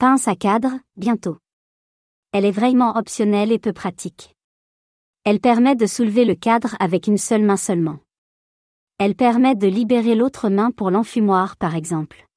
Pince à cadre, bientôt. Elle est vraiment optionnelle et peu pratique. Elle permet de soulever le cadre avec une seule main seulement. Elle permet de libérer l'autre main pour l'enfumoir par exemple.